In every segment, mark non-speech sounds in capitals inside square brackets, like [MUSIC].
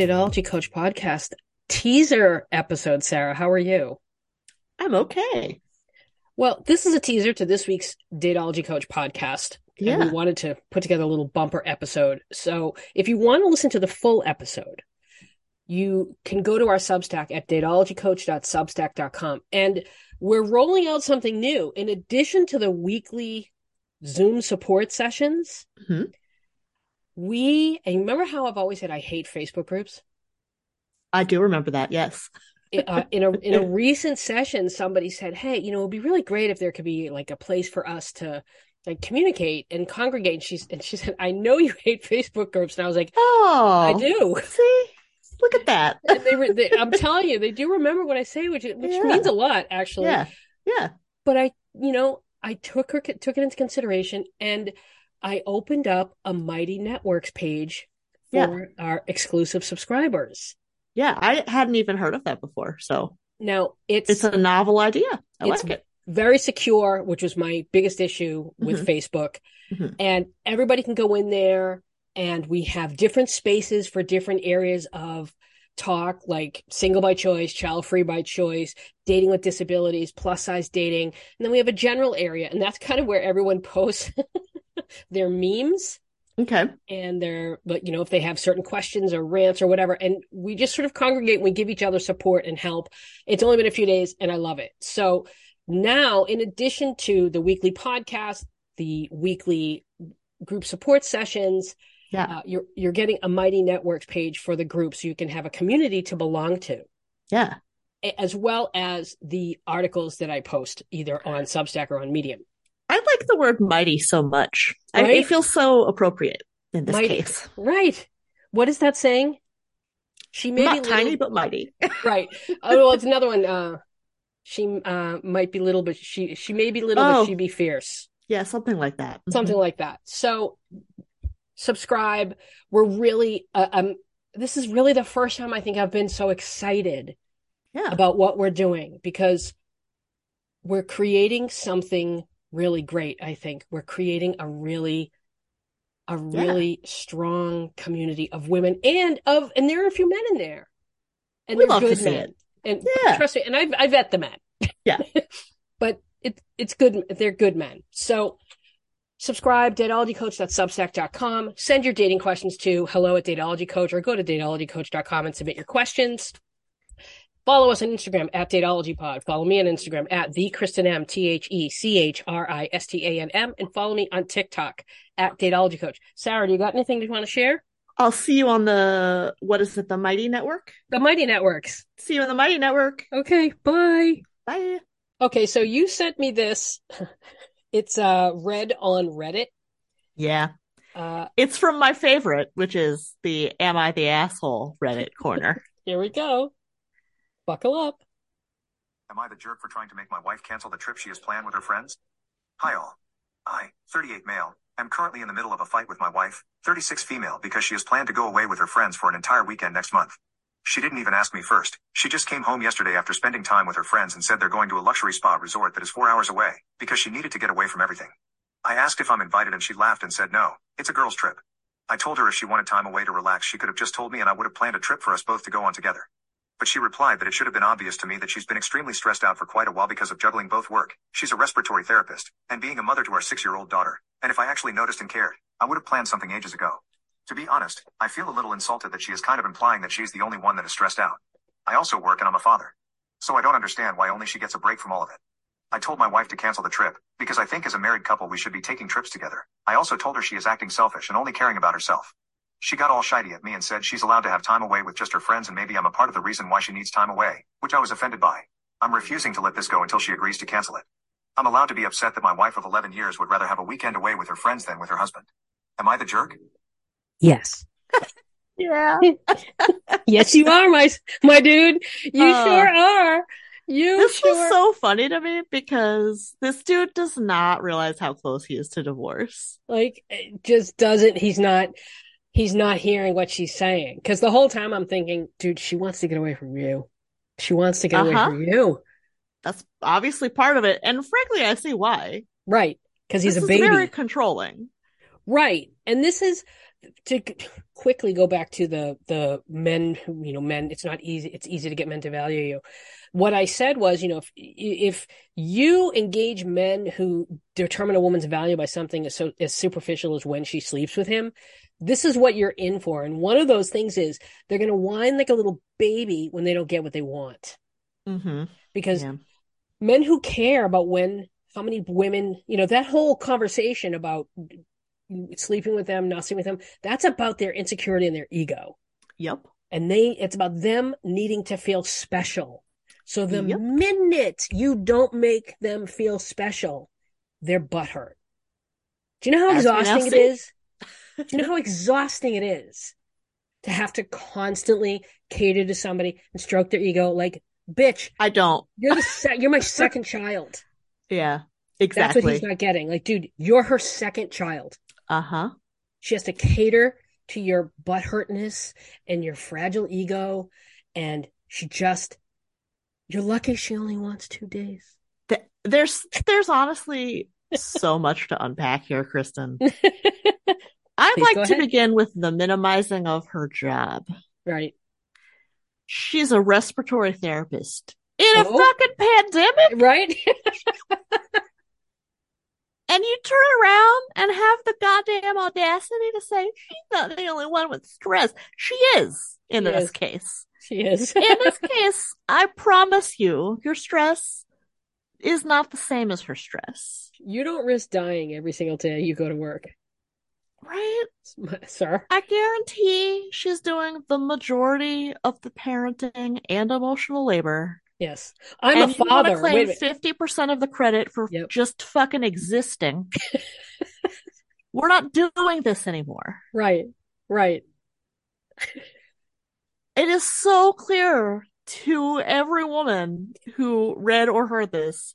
Datology Coach podcast teaser episode, Sarah. How are you? I'm okay. Well, this is a teaser to this week's Datology Coach podcast. Yeah. And we wanted to put together a little bumper episode. So if you want to listen to the full episode, you can go to our Substack at datologycoach.substack.com. And we're rolling out something new. In addition to the weekly Zoom support sessions, Mhm. We, and remember how I've always said I hate Facebook groups? I do remember that. Yes. uh, in a in a [LAUGHS] recent session, somebody said, "Hey, you know, it'd be really great if there could be like a place for us to like communicate and congregate." And she's and she said, "I know you [LAUGHS] hate Facebook groups," and I was like, Oh, "I do." See, look at that. And they were, they, I'm telling you, they do remember what I say, which which Yeah. means a lot, actually. yeah. Yeah. But I, you know, I took her took it into consideration, and I opened up a Mighty Networks page for our exclusive subscribers. Yeah. I hadn't even heard of that before. So Now it's it's a novel idea. I It's- like it. very secure, which was my biggest issue with Facebook. Mhm. And everybody can go in there, and we have different spaces for different areas of talk, like single by choice, child free by choice, dating with disabilities, plus size dating. And then we have a general area, and that's kind of where everyone [LAUGHS] posts their memes Okay. and their but you know if they have certain questions or rants or whatever and we just sort of congregate and we give each other support and help it's only been a few days and i love it so now in addition to the weekly podcast the weekly group support sessions Yeah. uh, you're you're getting a mighty networks page for the group so you can have a community to belong to Yeah. as well as the articles that i post either on substack or on medium I like the word mighty so much. I, Right? it feels so appropriate in this Mighty. case. right what is that saying she may Not be tiny, but mighty. [LAUGHS] right. Oh, well, it's another one. Uh, she uh might be little, but she she may be little, but Oh. she be fierce. yeah. Something like that. Something like that. So subscribe. We're really uh, um. This is really the first time I think I've been so excited Yeah. about what we're doing because we're creating something really great. I think we're creating a really a Yeah. really strong community of women and of and there are a few men in there. And We they're love good men. And Yeah. trust me, and I I vet the men. Yeah. [LAUGHS] but it it's good they're good men. So subscribe datologycoach.substack.com. Send your dating questions to hello at datologycoach or go to datologycoach.com and submit your questions. Follow us on Instagram at datologypod. Follow me on Instagram at the Christan M T H E C H R I S T A N M and follow me on TikTok at Datology Coach. Sarah, do you got anything you want to share? I'll see you on the, what is it? The Mighty Network? The Mighty Networks. See you on the Mighty Network. Okay, bye. Bye. Okay, so you sent me this. [LAUGHS] It's uh read on Reddit. Yeah. Uh It's from my favorite, which is the Am I the Asshole Reddit corner. [LAUGHS] here we go. Buckle up. Am I the jerk for trying to make my wife cancel the trip she has planned with her friends? Hi all. I, 38 male, am currently in the middle of a fight with my wife, 36 female because she has planned to go away with her friends for an entire weekend next month. She didn't even ask me first. She just came home yesterday after spending time with her friends and said they're going to a luxury spa resort that is four hours away, because she needed to get away from everything. I asked if I'm invited and she laughed and said no, it's a girl's trip. I told her if she wanted time away to relax she could have just told me and I would have planned a trip for us both to go on together. But she replied that it should have been obvious to me that she's been extremely stressed out for quite a while because of juggling both work, she's a respiratory therapist, and being a mother to our six-year-old daughter. And if I actually noticed and cared, I would have planned something ages ago. To be honest, I feel a little insulted that she is kind of implying that she's the only one that is stressed out. I also work and I'm a father. So I don't understand why only she gets a break from all of it. I told my wife to cancel the trip, because I think as a married couple we should be taking trips together. I also told her she is acting selfish and only caring about herself. She got all shitey at me and said she's allowed to have time away with just her friends and maybe I'm a part of the reason why she needs time away, which I was offended by. I'm refusing to let this go until she agrees to cancel it. I'm allowed to be upset that my wife of 11 years would rather have a weekend away with her friends than with her husband. Am I the jerk? Yes. [LAUGHS] Yeah. [LAUGHS] Yes, you are, my my dude. You Uh, sure are. You This sure. was so funny to me because this dude does not realize how close he is to divorce. like just doesn't he's not he's not hearing what she's saying because the whole time i'm thinking dude she wants to get away from you she wants to get away Uh-huh. from you That's obviously part of it. And frankly, I see why. right because he's this a baby very controlling. right and this is to quickly go back to the the men who you know men it's not easy it's easy to get men to value you what i said was you know if if you engage men who determine a woman's value by something as so as superficial as when she sleeps with him this is what you're in for and one of those things is they're going to whine like a little baby when they don't get what they want Mm-hmm. because Yeah. men who care about when how many women you know that whole conversation about sleeping with them not sleeping with them that's about their insecurity and their ego Yep. and they it's about them needing to feel special so the Yep. minute you don't make them feel special they're butthurt do you know how exhausting it is do you know how exhausting it is to have to constantly cater to somebody and stroke their ego like bitch I don't. you're the se- you're my [LAUGHS] second child Yeah. Exactly. That's what he's not getting. Like, dude, you're her second child. Uh huh. She has to cater to your butthurtness and your fragile ego. And she just, you're lucky she only wants two days. There's there's honestly so much to unpack here, Christan. [LAUGHS] I'd Please like to begin with the minimizing of her job. right. She's a respiratory therapist in a Oh. fucking pandemic, Right. [LAUGHS] and you turn around and have the goddamn audacity to say she's not the only one with stress. She is in She this is. case. she is. In this [LAUGHS] case, I promise you, your stress is not the same as her stress. you don't risk dying every single day you go to work, Right? [LAUGHS] sir. I guarantee she's doing the majority of the parenting and emotional labor. Yes. I'm and a you want to father. Wait a claim minute. fifty percent of the credit for Yep. just fucking existing. [LAUGHS] We're not doing this anymore. Right. Right. It is so clear to every woman who read or heard this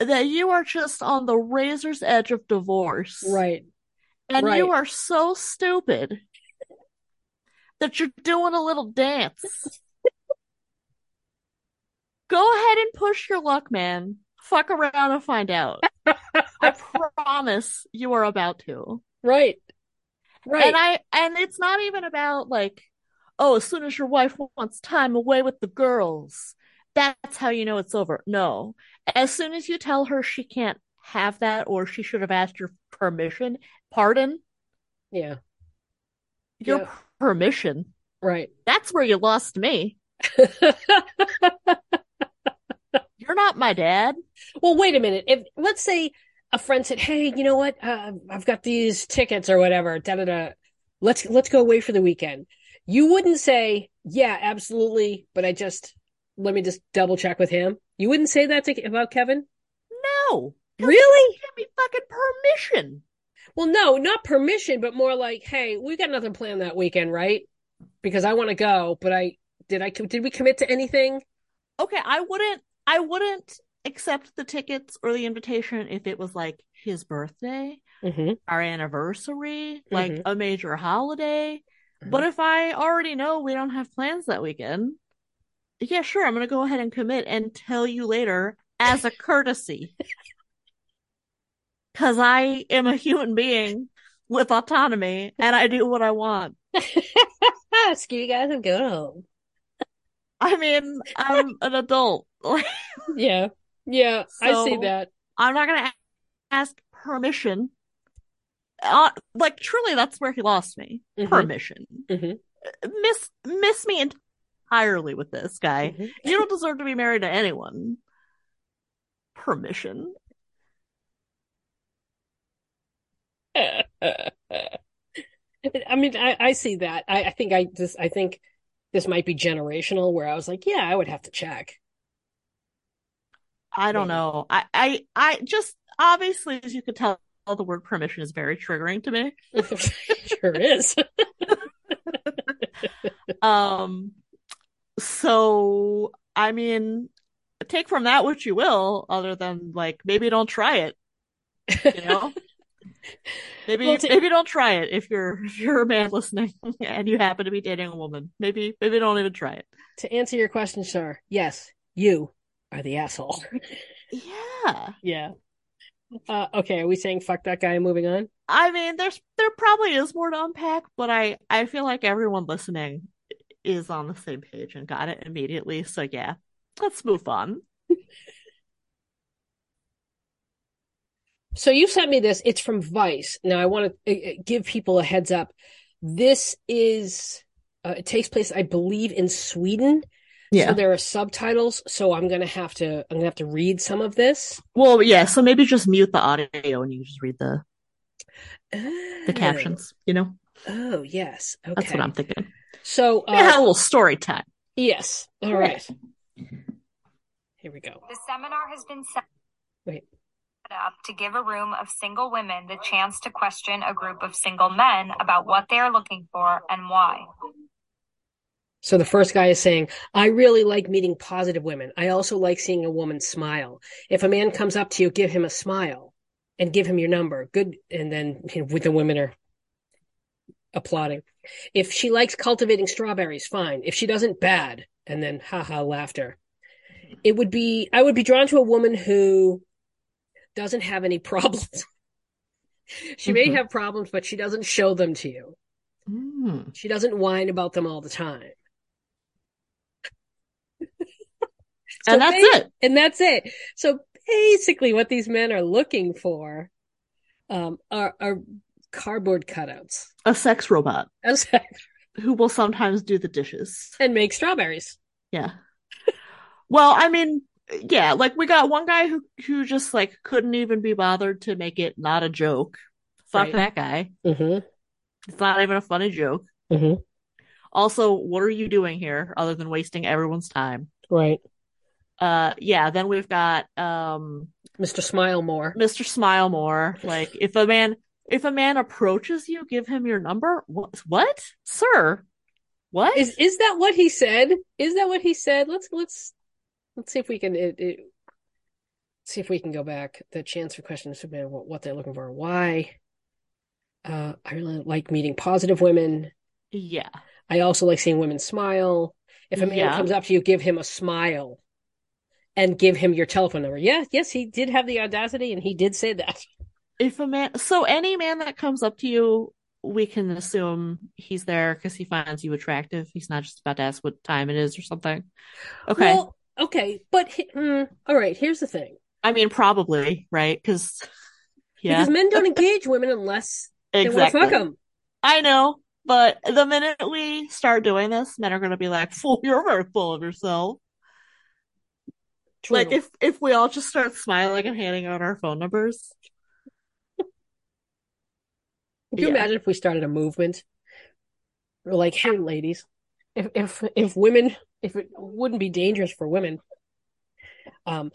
that you are just on the razor's edge of divorce. Right. And Right. you are so stupid that you're doing a little dance. [LAUGHS] Go ahead and push your luck, man. Fuck around and find out. [LAUGHS] I promise you are about to. Right. Right. And I and it's not even about like, oh, as soon as your wife wants time away with the girls, that's how you know it's over. No. As soon as you tell her she can't have that or she should have asked your permission, pardon, yeah. your Yeah. permission. Right. That's where you lost me. [LAUGHS] You're not my dad. Well, wait a minute. If let's say a friend said, "Hey, you know what? Uh, I've got these tickets or whatever. Da da da. Let's let's go away for the weekend." You wouldn't say, "Yeah, absolutely," but I just let me just double check with him. You wouldn't say that to, about Kevin, No. really? Give me fucking permission. Well, no, not permission, but more like, "Hey, we got nothing planned that weekend, right? Because I want to go, but I did I did we commit to anything?" Okay, I wouldn't I wouldn't accept the tickets or the invitation if it was like his birthday, Mm-hmm. our anniversary, like Mhm. a major holiday. Mm-hmm. But if I already know we don't have plans that weekend, yeah, sure, I'm gonna go ahead and commit and tell you later as a courtesy. [LAUGHS] Cause I am a human being with autonomy and I do what I want. [LAUGHS] Screw you guys and go home. I mean, I'm an adult. [LAUGHS] Yeah, yeah, I see that. I'm not gonna ask permission. Uh, like truly, that's where he lost me. Mhm. Permission. Mhm. Miss miss me entirely with this guy. Mhm. You don't deserve to be married to anyone. Permission. [LAUGHS] I mean, I, I see that. I, I think I just I think this might be generational where I was like, yeah, I would have to check. I don't know. I, I I just obviously as you could tell the word permission is very triggering to me. [LAUGHS] [LAUGHS] sure is. Um so I mean take from that what you will, other than like maybe don't try it. You know? Maybe Well, maybe don't try it if you're [LAUGHS] if you're a man listening and you happen to be dating a woman. Maybe maybe don't even try it. to answer your question, sir, yes, you are the asshole. Yeah. yeah. Uh, okay, are we saying fuck that guy and moving on? I mean, there's there probably is more to unpack, but I I feel like everyone listening is on the same page and got it immediately. So yeah, let's move on. [LAUGHS] So you sent me this. It's from Vice. Now I want to uh, give people a heads up. This is uh, it takes place, I believe, in Sweden. Yeah. So there are subtitles. So I'm gonna have to I'm gonna have to read some of this. Well, yeah. So maybe just mute the audio and you just read the the Oh. captions. You know, Oh yes. Okay. that's what I'm thinking. So uh, We had a little story time. yes. All right. Here we go. The seminar has been set Wait. Up to give a room of single women the chance to question a group of single men about what they are looking for and why. So the first guy is saying, I really like meeting positive women. I also like seeing a woman smile. If a man comes up to you, give him a smile and give him your number. Good. And then you know, with the women are applauding. If she likes cultivating strawberries, fine. If she doesn't, bad. And then haha laughter. It would be, I would be drawn to a woman who doesn't have any [LAUGHS] problems. she may Mhm. have problems, but she doesn't show them to you. Mm. She doesn't whine about them all the time. [LAUGHS] So And that's it. And that's it. So basically, what these men are looking for um, are, are cardboard cutouts A sex robot and [LAUGHS] who will sometimes do the dishes. And make strawberries. Yeah. well, I mean, yeah, like we got one guy who who just like couldn't even be bothered to make it not a joke. Fuck Right. that guy. Mm-hmm. It's not even a funny joke. Mm-hmm. Also, what are you doing here other than wasting everyone's time? Right. Uh yeah, then we've got um Mr. Smile More. Mr. Smile More. Like if a man if a man approaches you, give him your number. What what? Sir? What? Is is that what he said? Is that what he said? Let's let's let's see if we can it, it, see if we can go back. The chance for questions to what, what they're looking for. Why? Uh, I really like meeting positive women. yeah. I also like seeing women smile. If a man Yeah. comes up to you, give him a smile and give him your telephone number. Yeah, yes, he did have the audacity and he did say that. If a man, so any man that comes up to you, we can assume he's there because he finds you attractive. He's not just about to ask what time it is or something. Okay. Well, okay, but hmm, all right, here's the thing. I mean, probably, right? Because, [LAUGHS] yeah, Because men don't [LAUGHS] engage women unless they want to fuck them. I know, but the minute we start doing this, men are going to be like, "Fool, [LAUGHS] you're very full of yourself." Like if if we all just start smiling and handing out our phone numbers, Could you yeah. imagine if we started a movement? We're like, hey, ladies, if if if women, if it wouldn't be dangerous for women, um,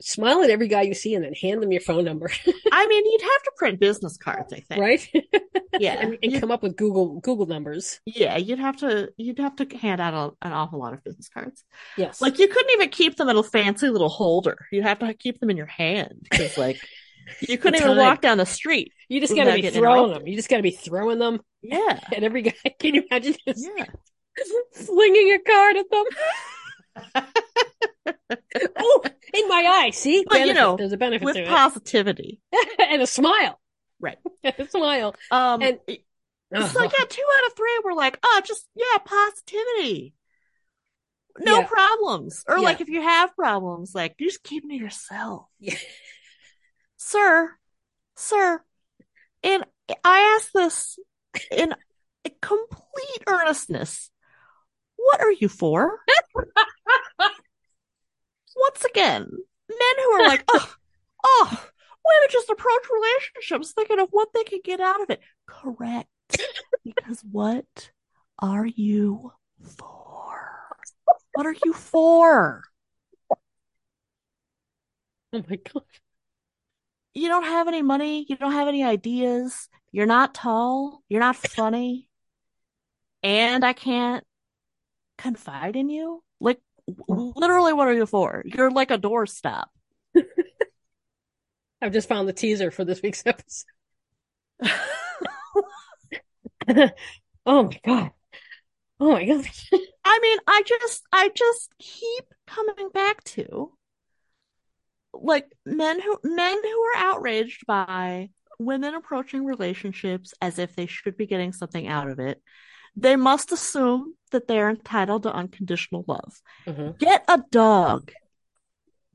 smile at every guy you see and then hand them your phone number, [LAUGHS] I mean, you'd have to print business cards, I think. right? [LAUGHS] Yeah, and, and come up with Google Google numbers. yeah, you'd have to you'd have to hand out a, an awful lot of business cards. Yes, Like you couldn't even keep them in a fancy little holder. You'd have to keep them in your hand because, like, [LAUGHS] you couldn't even walk down the street. you just got to be throwing them. You just got to be throwing them Yeah, And every guy. Can you imagine just yeah. [LAUGHS] flinging a card at them? [LAUGHS] oh, in my eye. See, But, you know, there's a benefit With positivity, it, [LAUGHS] and a smile. Right. a smile. um, And- it's like yeah, two out of three were like, oh, just yeah, positivity, no Yeah. problems, or Yeah. like if you have problems, like you just keep them to yourself, Yeah. sir, sir. And I ask this in complete earnestness. What are you for? [LAUGHS] Once again, men who are like, [LAUGHS] oh, oh, women just approach relationships thinking of what they can get out of it. Correct. [LAUGHS] Because what are you for? What are you for? Oh my god. You don't have any money. You don't have any ideas. You're not tall. You're not funny. And I can't confide in you. Like, literally, what are you for? You're like a doorstop. [LAUGHS] I've just found the teaser for this week's [LAUGHS] episode. [LAUGHS] oh my god. Oh my god. I mean, I just, I just keep coming back to like men who men who are outraged by women approaching relationships as if they should be getting something out of it, they must assume that they're entitled to unconditional love. Mhm. Get a dog.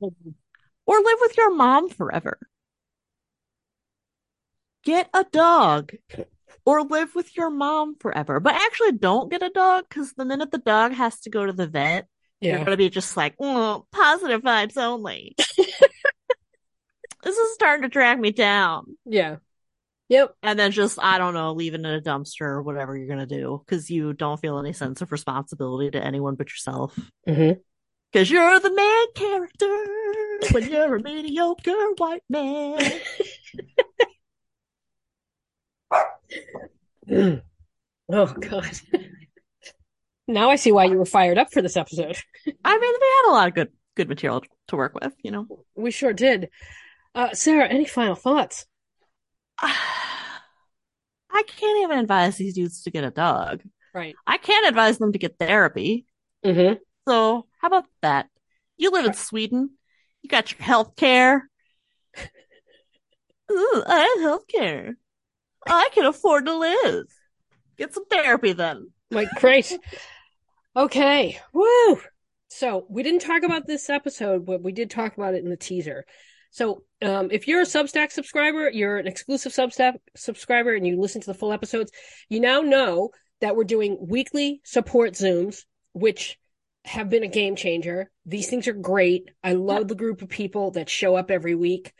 Or live with your mom forever. Get a dog. Or live with your mom forever. But actually, don't get a dog because the minute the dog has to go to the vet, you're going to be just like, oh, positive vibes only. [LAUGHS] this is starting to drag me down. Yeah. Yep. And then just, I don't know, leave it in a dumpster or whatever you're going to do because you don't feel any sense of responsibility to anyone but yourself. hmm Because you're the main character when you're a mediocre white man. [LAUGHS] Oh God. now I see why you were fired up for this episode. I mean, we had a lot of good good material to work with, you know. We sure did. Uh, Sarah, any final thoughts? [SIGHS] I can't even advise these dudes to get a dog. Right. I can't advise them to get therapy. hmm So, how about that? You live in Sweden. You got your health care. [LAUGHS] Ooh, I have health care. I can afford to live. Get some therapy then. Like, great. Okay. Woo. So we didn't talk about this episode, but we did talk about it in the teaser. So um, if you're a Substack subscriber, you're an exclusive Substack subscriber, and you listen to the full episodes, you now know that we're doing weekly support Zooms, which have been a game changer. These things are great. I love the group of people that show up every week.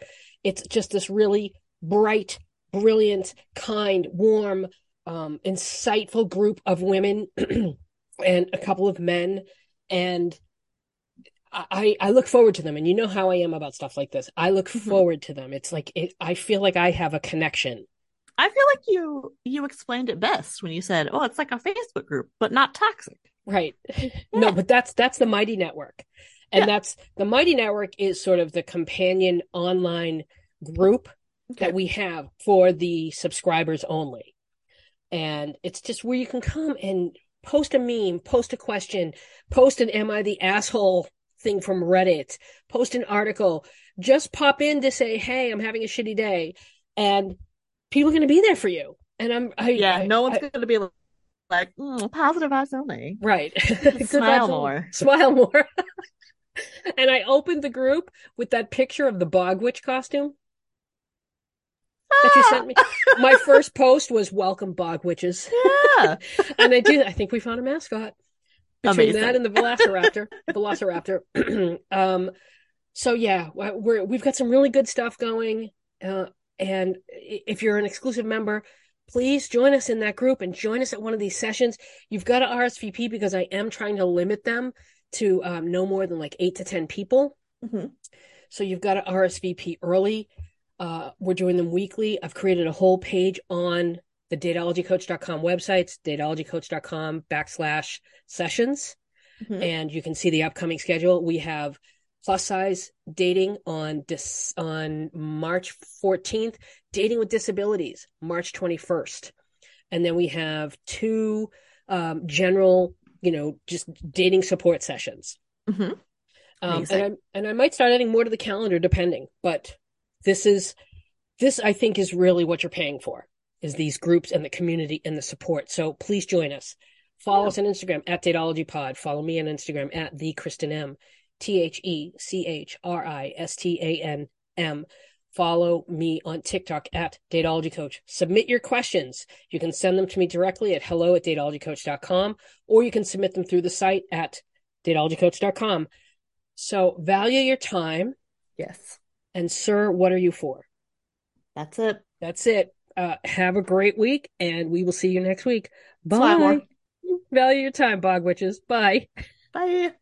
It's just this really bright, brilliant, kind, warm, um, insightful group of women [CLEARS THROAT] and a couple of men. And I, I look forward to them. And you know how I am about stuff like this. I look Mhm. forward to them. It's like, it, I feel like I have a connection. I feel like you you explained it best when you said, "Oh, it's like a Facebook group, but not toxic." Right. [LAUGHS] No, but that's that's the Mighty Network. And Yeah. that's the Mighty Network is sort of the companion online group that we have for the subscribers only. And it's just where you can come and post a meme, post a question, post an Am I the Asshole thing from Reddit, post an article, just pop in to say, Hey, I'm having a shitty day. And people are going to be there for you. And I'm, I, yeah, I- no one's going to be like mm, positive [LAUGHS] [LAUGHS] vibes only. right. Smile more. Smile more. [LAUGHS] and I opened the group with that picture of the bog witch costume that you sent me. My first post was welcome bog witches. Yeah, And I do I think we found a mascot. Between Amazing. that and the Velociraptor. Velociraptor. [CLEARS THROAT] um so yeah, we're we've got some really good stuff going. Uh and if you're an exclusive member, please join us in that group and join us at one of these sessions. You've got to RSVP because I am trying to limit them to um, no more than like eight to 10 people. Mhm. So you've got to RSVP early. Uh, we're doing them weekly. I've created a whole page on the datologycoach.com websites, datologycoach.com backslash sessions, Mhm. and you can see the upcoming schedule. We have plus size dating on dis- on March 14th, dating with disabilities March 21st, and then we have two um, general, you know, just dating support sessions. Mhm. Um, and I and I might start adding more to the calendar depending, but this is this I think is really what you're paying for is these groups and the community and the support. So please join us. Follow Yeah. us on Instagram at DateologyPod. Follow me on Instagram at the Christan M. T H E C H R I S T A N M. Follow me on TikTok at Dateology Coach. Submit your questions. You can send them to me directly at hello at dateologycoach.com or you can submit them through the site at dateologycoach.com. So value your time. Yes, And, sir, what are you for? that's it. That's it. Uh, have a great week, and we will see you next week. Bye. Value your time, bog witches. Bye. Bye.